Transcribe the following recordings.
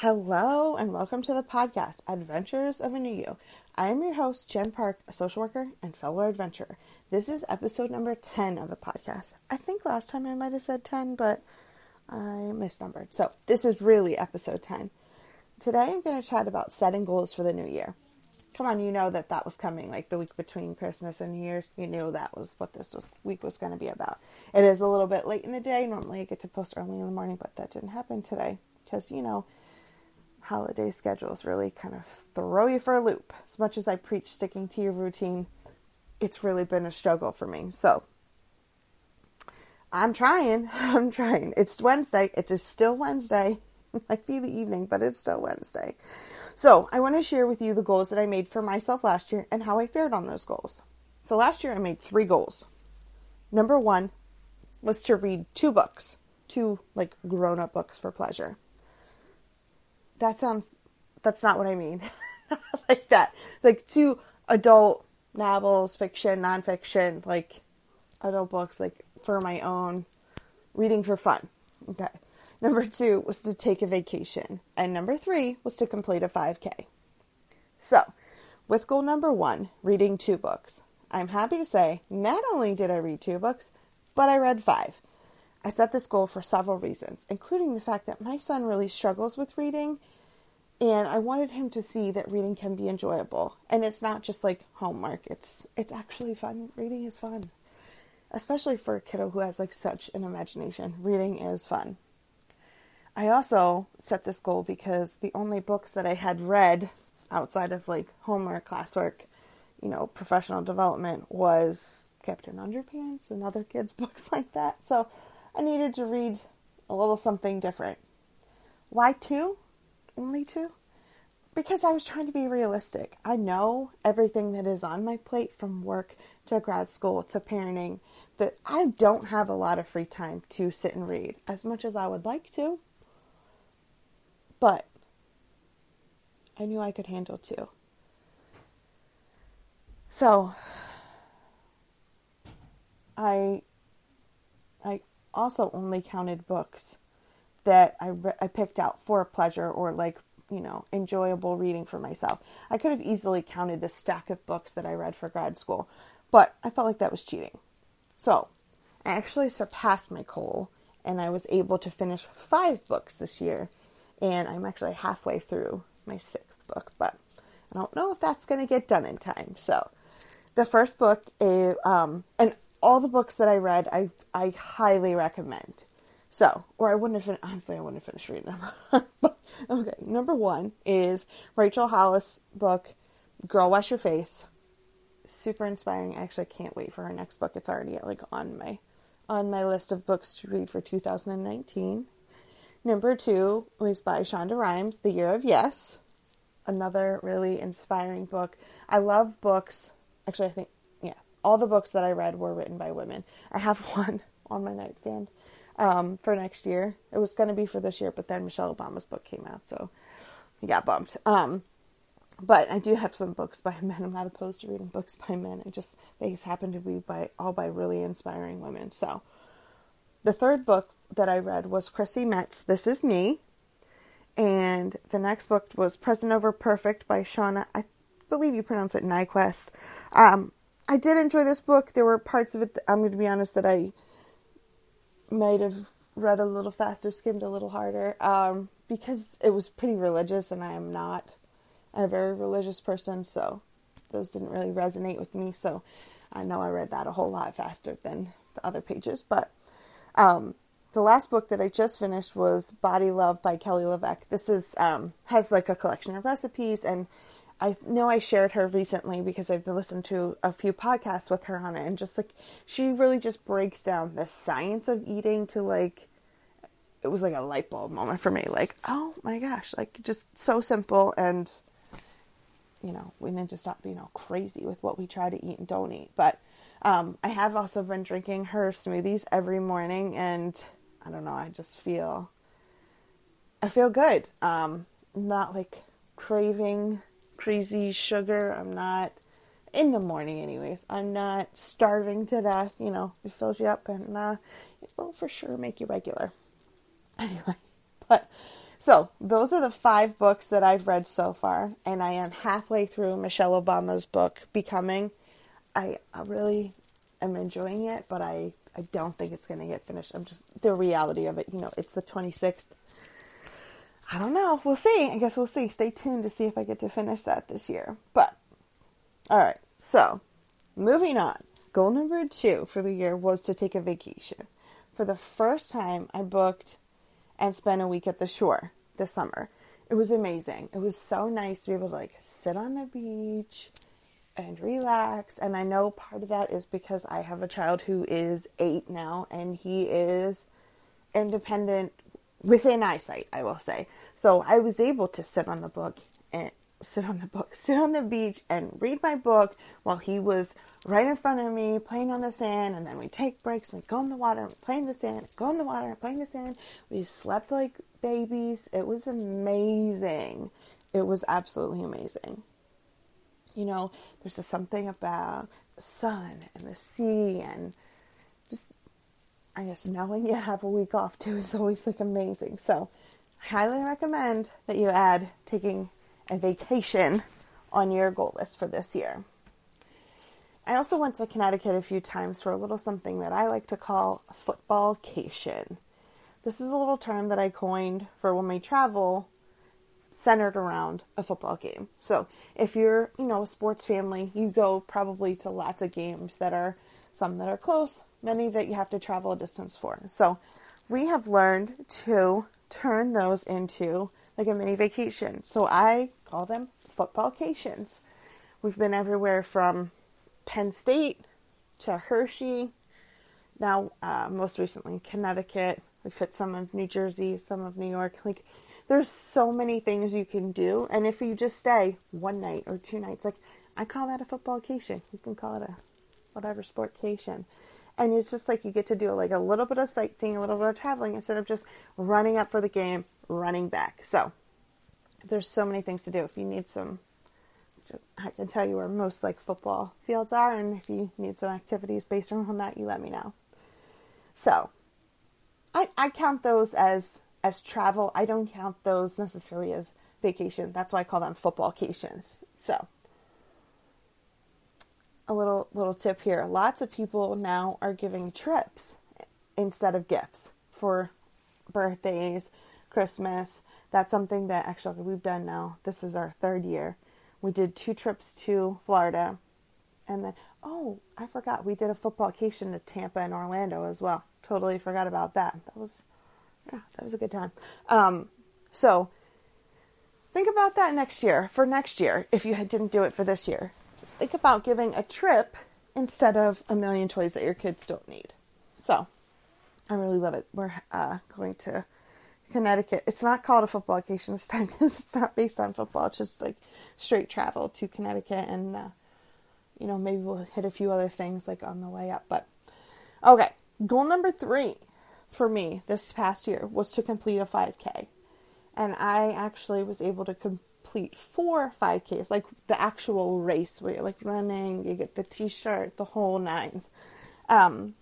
Hello and welcome to the podcast, Adventures of a New You. I am your host, Jen Park, a social worker and fellow adventurer. This is episode number 10 of the podcast. I think last time I might have said 10, but I misnumbered. So this is really episode 10. Today I'm going to chat about setting goals for the new year. Come on, you know that that was coming like the week between Christmas and New Year's. You knew that was what this was, week was going to be about. It is a little bit late in the day. Normally I get to post early in the morning, but that didn't happen today because, you know, holiday schedules really kind of throw you for a loop. As much as I preach sticking to your routine, it's really been a struggle for me. So I'm trying. I'm trying. It's Wednesday. It is still Wednesday. It might be the evening, but it's still Wednesday. So I want to share with you the goals that I made for myself last year and how I fared on those goals. So last year I made three goals. Number one was to read two books, two like grown up books for pleasure that sounds that's not what I mean. like that. Like two adult novels, fiction, nonfiction, like adult books, like for my own reading for fun. Okay. Number two was to take a vacation. And number three was to complete a 5K. So, with goal number one, reading two books, I'm happy to say not only did I read two books, but I read five. I set this goal for several reasons, including the fact that my son really struggles with reading, and I wanted him to see that reading can be enjoyable. And it's not just like homework. It's it's actually fun. Reading is fun. Especially for a kiddo who has like such an imagination. Reading is fun. I also set this goal because the only books that I had read outside of like homework, classwork, you know, professional development was Captain Underpants and other kids' books like that. So I needed to read a little something different. Why two? Only two? Because I was trying to be realistic. I know everything that is on my plate from work to grad school to parenting that I don't have a lot of free time to sit and read as much as I would like to. But I knew I could handle two. So I I also only counted books that I, re- I picked out for pleasure or like, you know, enjoyable reading for myself. I could have easily counted the stack of books that I read for grad school, but I felt like that was cheating. So I actually surpassed my goal and I was able to finish five books this year. And I'm actually halfway through my sixth book, but I don't know if that's going to get done in time. So the first book, is, um, and all the books that I read, I I highly recommend. So, or I wouldn't have fin- honestly I wouldn't have finished reading them. okay, number one is Rachel Hollis' book, "Girl Wash Your Face." Super inspiring. Actually, I can't wait for her next book. It's already like on my on my list of books to read for 2019. Number two was by Shonda Rhimes, The Year of Yes. Another really inspiring book. I love books. Actually, I think all the books that I read were written by women. I have one on my nightstand um, for next year. It was going to be for this year, but then Michelle Obama's book came out, so he got bumped. Um, but I do have some books by men. I'm not opposed to reading books by men. I just they just happen to be by all by really inspiring women. So the third book that I read was Chrissy Metz, This Is Me. And the next book was Present Over Perfect by Shauna. I believe you pronounce it Niequist. Um, I did enjoy this book. There were parts of it, that, I'm going to be honest, that I might have read a little faster, skimmed a little harder, um, because it was pretty religious, and I am not a very religious person, so those didn't really resonate with me. So I know I read that a whole lot faster than the other pages. But um, the last book that I just finished was Body Love by Kelly LeVeque. This is um, has like a collection of recipes and I know I shared her recently because I've listened to a few podcasts with her on it, and just like she really just breaks down the science of eating to like it was like a light bulb moment for me. Like, oh my gosh, like just so simple, and you know, we need to stop being all crazy with what we try to eat and don't eat. But um, I have also been drinking her smoothies every morning, and I don't know, I just feel I feel good. Um, not like craving crazy sugar. I'm not in the morning, anyways. I'm not starving to death. You know, it fills you up, and uh, it will for sure make you regular. Anyway, but So, those are the five books that I've read so far, and I am halfway through Michelle Obama's book, Becoming. I, I really am enjoying it, but I, I don't think it's going to get finished. I'm just, the reality of it, you know, it's the 26th. I don't know. We'll see. I guess we'll see. Stay tuned to see if I get to finish that this year. But, alright, so moving on. Goal number two for the year was to take a vacation. For the first time, I booked and spent a week at the shore this summer. It was amazing. It was so nice to be able to like sit on the beach and relax. And I know part of that is because I have a child who is eight now and he is independent within eyesight, I will say. So I was able to sit on the book and sit on the book, sit on the beach and read my book while he was right in front of me playing on the sand. And then we take breaks, we go in the water, play in the sand, go in the water, play in the sand. We slept like babies. It was amazing. It was absolutely amazing. You know, there's just something about the sun and the sea and I guess, knowing you have a week off too is always like amazing. So, I highly recommend that you add taking a vacation on your goal list for this year. I also went to Connecticut a few times for a little something that I like to call footballcation. This is a little term that I coined for when we travel centered around a football game. So, if you're, you know, a sports family, you go probably to lots of games that are some that are close, many that you have to travel a distance for. So, we have learned to turn those into like a mini vacation. So I call them footballcations. We've been everywhere from Penn State to Hershey. Now, uh, most recently, Connecticut. We've hit some of New Jersey, some of New York. Like, there's so many things you can do. And if you just stay one night or two nights, like, I call that a footballcation. You can call it a whatever sportcation and it's just like you get to do like a little bit of sightseeing, a little bit of traveling instead of just running up for the game, running back. So there's so many things to do. If you need some, I can tell you where most like football fields are, and if you need some activities based around that, you let me know. So I I count those as as travel. I don't count those necessarily as vacation. That's why I call them footballcations. So a little little tip here. Lots of people now are giving trips instead of gifts for birthdays, Christmas. That's something that actually we've done now. This is our third year. We did two trips to Florida, and then oh, I forgot we did a footballcation to Tampa and Orlando as well. Totally forgot about that. That was yeah, that was a good time. Um, so think about that next year for next year if you didn't do it for this year think about giving a trip instead of a million toys that your kids don't need. So, I really love it. We're uh, going to Connecticut. It's not called a football vacation this time because it's not based on football. It's just like straight travel to Connecticut, and uh, you know maybe we'll hit a few other things like on the way up. But okay, goal number three for me this past year was to complete a 5K, and I actually was able to complete complete four 5Ks, like the actual race where you're like running, you get the t-shirt, the whole nines. Um,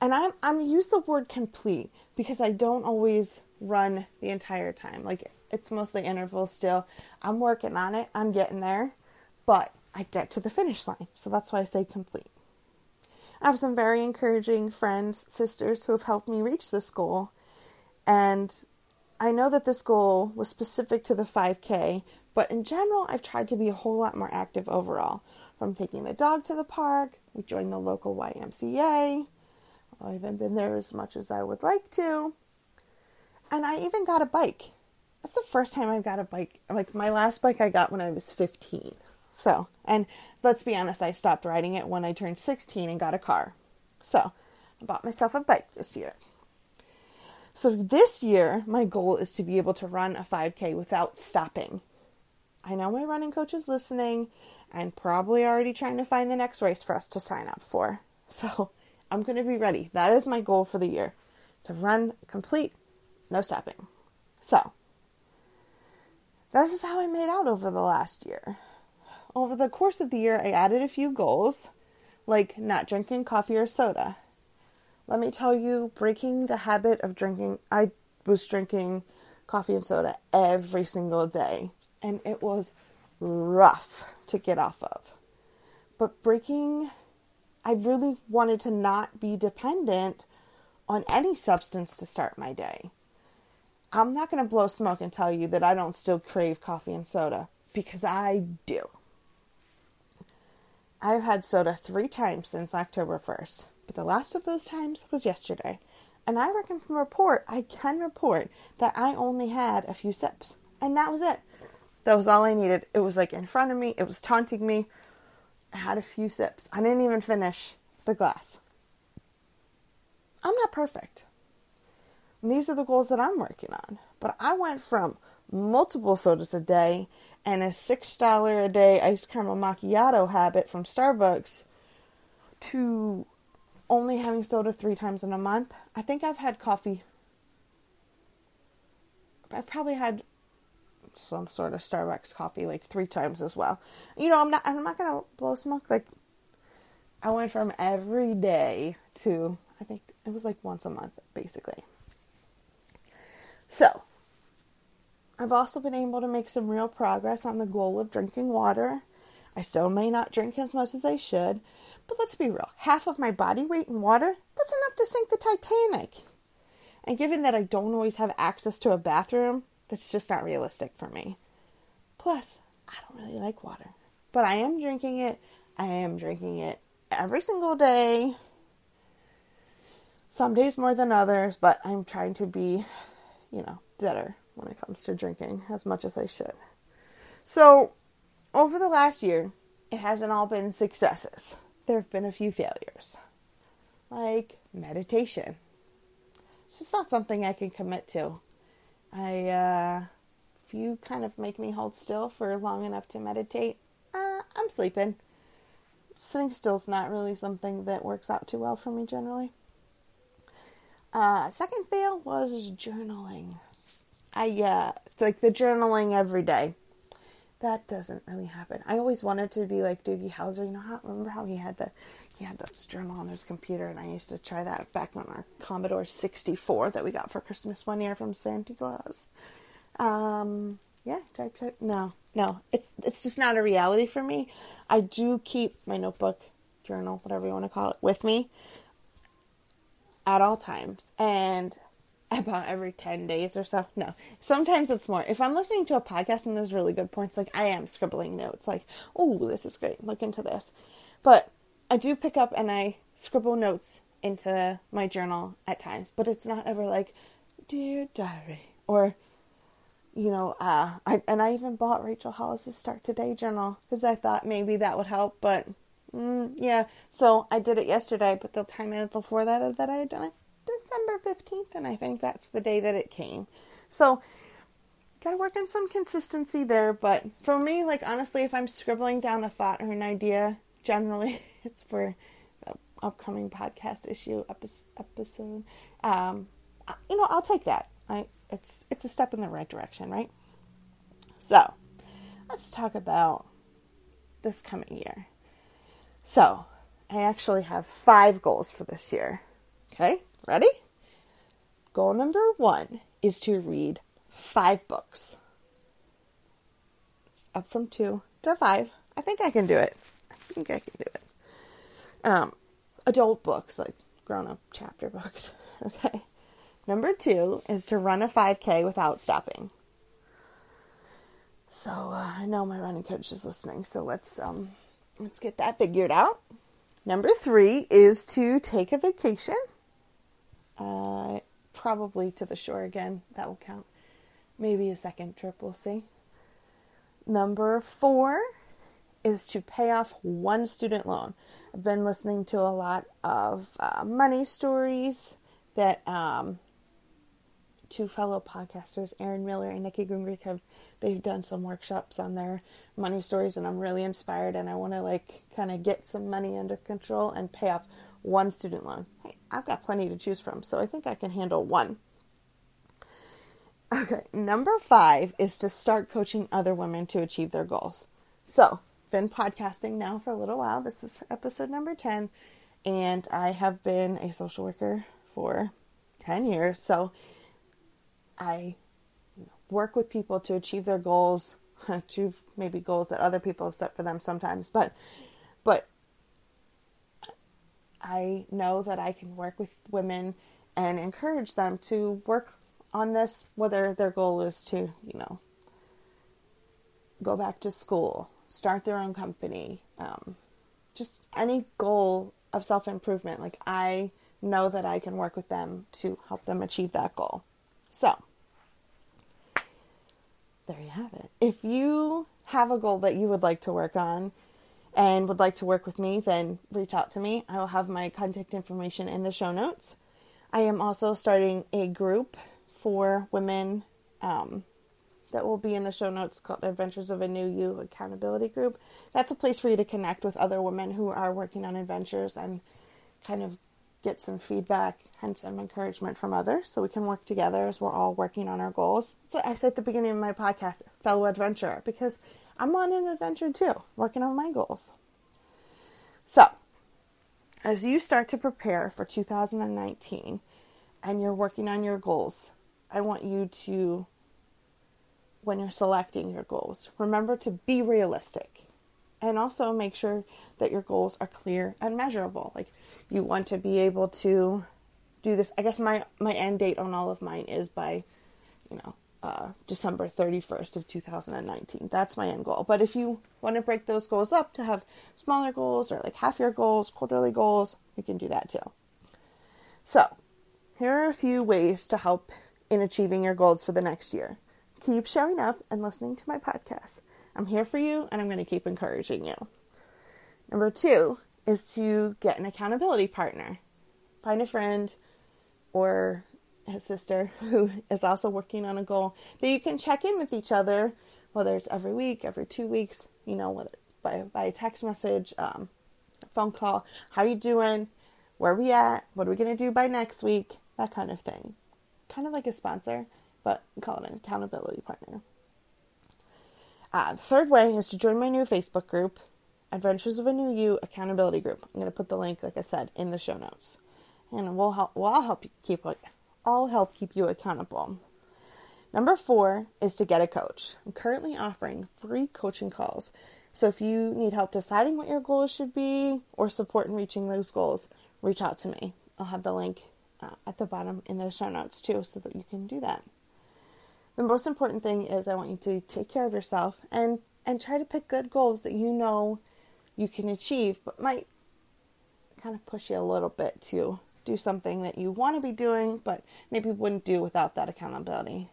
and I'm, I'm use the word complete because I don't always run the entire time. Like it's mostly interval still. I'm working on it. I'm getting there, but I get to the finish line. So that's why I say complete. I have some very encouraging friends, sisters who have helped me reach this goal. And I know that this goal was specific to the 5K, but in general, I've tried to be a whole lot more active overall. From taking the dog to the park, we joined the local YMCA, although I haven't been there as much as I would like to. And I even got a bike. That's the first time I've got a bike. Like my last bike I got when I was 15. So, and let's be honest, I stopped riding it when I turned 16 and got a car. So, I bought myself a bike this year. So, this year, my goal is to be able to run a 5K without stopping I know my running coach is listening and probably already trying to find the next race for us to sign up for. So I'm going to be ready. That is my goal for the year to run complete, no stopping. So this is how I made out over the last year. Over the course of the year, I added a few goals, like not drinking coffee or soda. Let me tell you, breaking the habit of drinking, I was drinking coffee and soda every single day. And it was rough to get off of. But breaking, I really wanted to not be dependent on any substance to start my day. I'm not going to blow smoke and tell you that I don't still crave coffee and soda because I do. I've had soda three times since October 1st, but the last of those times was yesterday. And I reckon from report, I can report that I only had a few sips. And that was it. That was all I needed. It was like in front of me, it was taunting me. I had a few sips. I didn't even finish the glass. I'm not perfect. And these are the goals that I'm working on. But I went from multiple sodas a day and a $6 a day iced caramel macchiato habit from Starbucks to only having soda three times in a month. I think I've had coffee. I've probably had some sort of Starbucks coffee like three times as well. You know, I'm not I'm not gonna blow smoke. Like I went from every day to I think it was like once a month basically. So I've also been able to make some real progress on the goal of drinking water. I still may not drink as much as I should, but let's be real. Half of my body weight in water, that's enough to sink the Titanic. And given that I don't always have access to a bathroom, that's just not realistic for me. Plus, I don't really like water. But I am drinking it. I am drinking it every single day. Some days more than others, but I'm trying to be, you know, better when it comes to drinking as much as I should. So, over the last year, it hasn't all been successes. There have been a few failures, like meditation. It's just not something I can commit to. I, uh, if you kind of make me hold still for long enough to meditate, uh, I'm sleeping. Sitting still's not really something that works out too well for me generally. Uh, second fail was journaling. I, uh, like the journaling every day. That doesn't really happen. I always wanted to be like Doogie Howser. You know how, remember how he had the, he had this journal on his computer, and I used to try that back on our Commodore 64 that we got for Christmas one year from Santa Claus. Um, yeah. No, no, it's it's just not a reality for me. I do keep my notebook, journal, whatever you want to call it, with me at all times, and about every 10 days or so. No, sometimes it's more. If I'm listening to a podcast and there's really good points, like I am scribbling notes, like, oh, this is great, look into this. But I do pick up and I scribble notes into my journal at times, but it's not ever like, dear diary, or, you know, uh, I, and I even bought Rachel Hollis's Start Today journal because I thought maybe that would help, but mm, yeah, so I did it yesterday, but the time before that that I had done it, December 15th, and I think that's the day that it came. So, gotta work on some consistency there, but for me, like, honestly, if I'm scribbling down a thought or an idea, generally it's for upcoming podcast issue episode. Um, you know, I'll take that. I it's it's a step in the right direction, right? So, let's talk about this coming year. So, I actually have five goals for this year. Okay, ready? Goal number one is to read five books. Up from two to five. I think I can do it. I think I can do it. Um, adult books, like grown up chapter books. Okay. Number two is to run a 5K without stopping. So uh, I know my running coach is listening, so let's um, let's get that figured out. Number three is to take a vacation. Uh, probably to the shore again. That will count. Maybe a second trip. We'll see. Number four is to pay off one student loan. I've been listening to a lot of uh, money stories that um, two fellow podcasters, Aaron Miller and Nikki Gungrich, have they've done some workshops on their money stories, and I'm really inspired. And I want to like kind of get some money under control and pay off one student loan. Hey, I've got plenty to choose from, so I think I can handle one. Okay, number five is to start coaching other women to achieve their goals. So, been podcasting now for a little while. This is episode number 10, and I have been a social worker for 10 years. So I work with people to achieve their goals, to maybe goals that other people have set for them sometimes, but but I know that I can work with women and encourage them to work on this, whether their goal is to, you know, go back to school, start their own company, um, just any goal of self improvement. Like, I know that I can work with them to help them achieve that goal. So, there you have it. If you have a goal that you would like to work on and would like to work with me, then reach out to me. I will have my contact information in the show notes. I am also starting a group for women um, that will be in the show notes called Adventures of a New You Accountability Group. That's a place for you to connect with other women who are working on adventures and kind of get some feedback and some encouragement from others so we can work together as we're all working on our goals. So I said at the beginning of my podcast, fellow adventurer, because I'm on an adventure too, working on my goals. So, as you start to prepare for 2019 and you're working on your goals, I want you to, when you're selecting your goals, remember to be realistic and also make sure that your goals are clear and measurable. Like, you want to be able to do this. I guess my, my end date on all of mine is by, you know, uh, December 31st of 2019. That's my end goal. But if you want to break those goals up to have smaller goals or like half year goals, quarterly goals, you can do that too. So, here are a few ways to help in achieving your goals for the next year. Keep showing up and listening to my podcast. I'm here for you and I'm going to keep encouraging you. Number two is to get an accountability partner. Find a friend or a sister who is also working on a goal that you can check in with each other, whether it's every week, every two weeks, you know, whether by by text message, um, phone call. How you doing? Where we at? What are we gonna do by next week? That kind of thing. Kind of like a sponsor, but call it an accountability partner. Uh, third way is to join my new Facebook group, Adventures of a New You Accountability Group. I'm going to put the link, like I said, in the show notes, and we'll help. Well, I'll help you keep all help keep you accountable. Number four is to get a coach. I'm currently offering free coaching calls. So if you need help deciding what your goals should be or support in reaching those goals, reach out to me. I'll have the link uh, at the bottom in the show notes too so that you can do that. The most important thing is I want you to take care of yourself and and try to pick good goals that you know you can achieve but might kind of push you a little bit to do something that you want to be doing, but maybe wouldn't do without that accountability.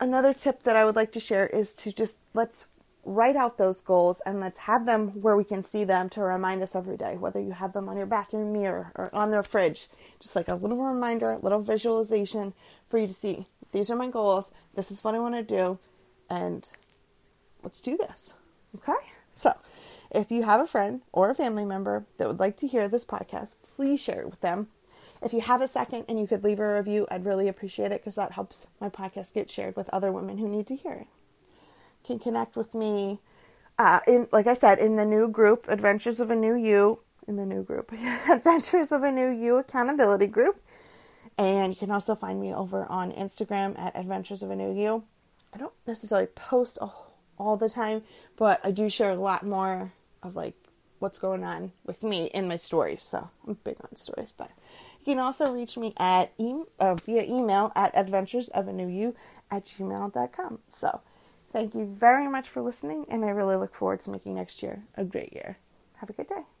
Another tip that I would like to share is to just let's write out those goals and let's have them where we can see them to remind us every day, whether you have them on your bathroom mirror or on the fridge, just like a little reminder, a little visualization for you to see these are my goals, this is what I want to do, and let's do this. Okay? So, if you have a friend or a family member that would like to hear this podcast, please share it with them. If you have a second and you could leave a review, I'd really appreciate it because that helps my podcast get shared with other women who need to hear it. Can connect with me, uh, in like I said, in the new group, Adventures of a New You, in the new group, Adventures of a New You Accountability Group. And you can also find me over on Instagram at Adventures of a New You. I don't necessarily post all the time, but I do share a lot more of like what's going on with me in my stories. So I'm big on stories, but you can also reach me at e- uh, via email at adventuresofanewU at gmail.com. So thank you very much for listening, and I really look forward to making next year a great year. Have a good day.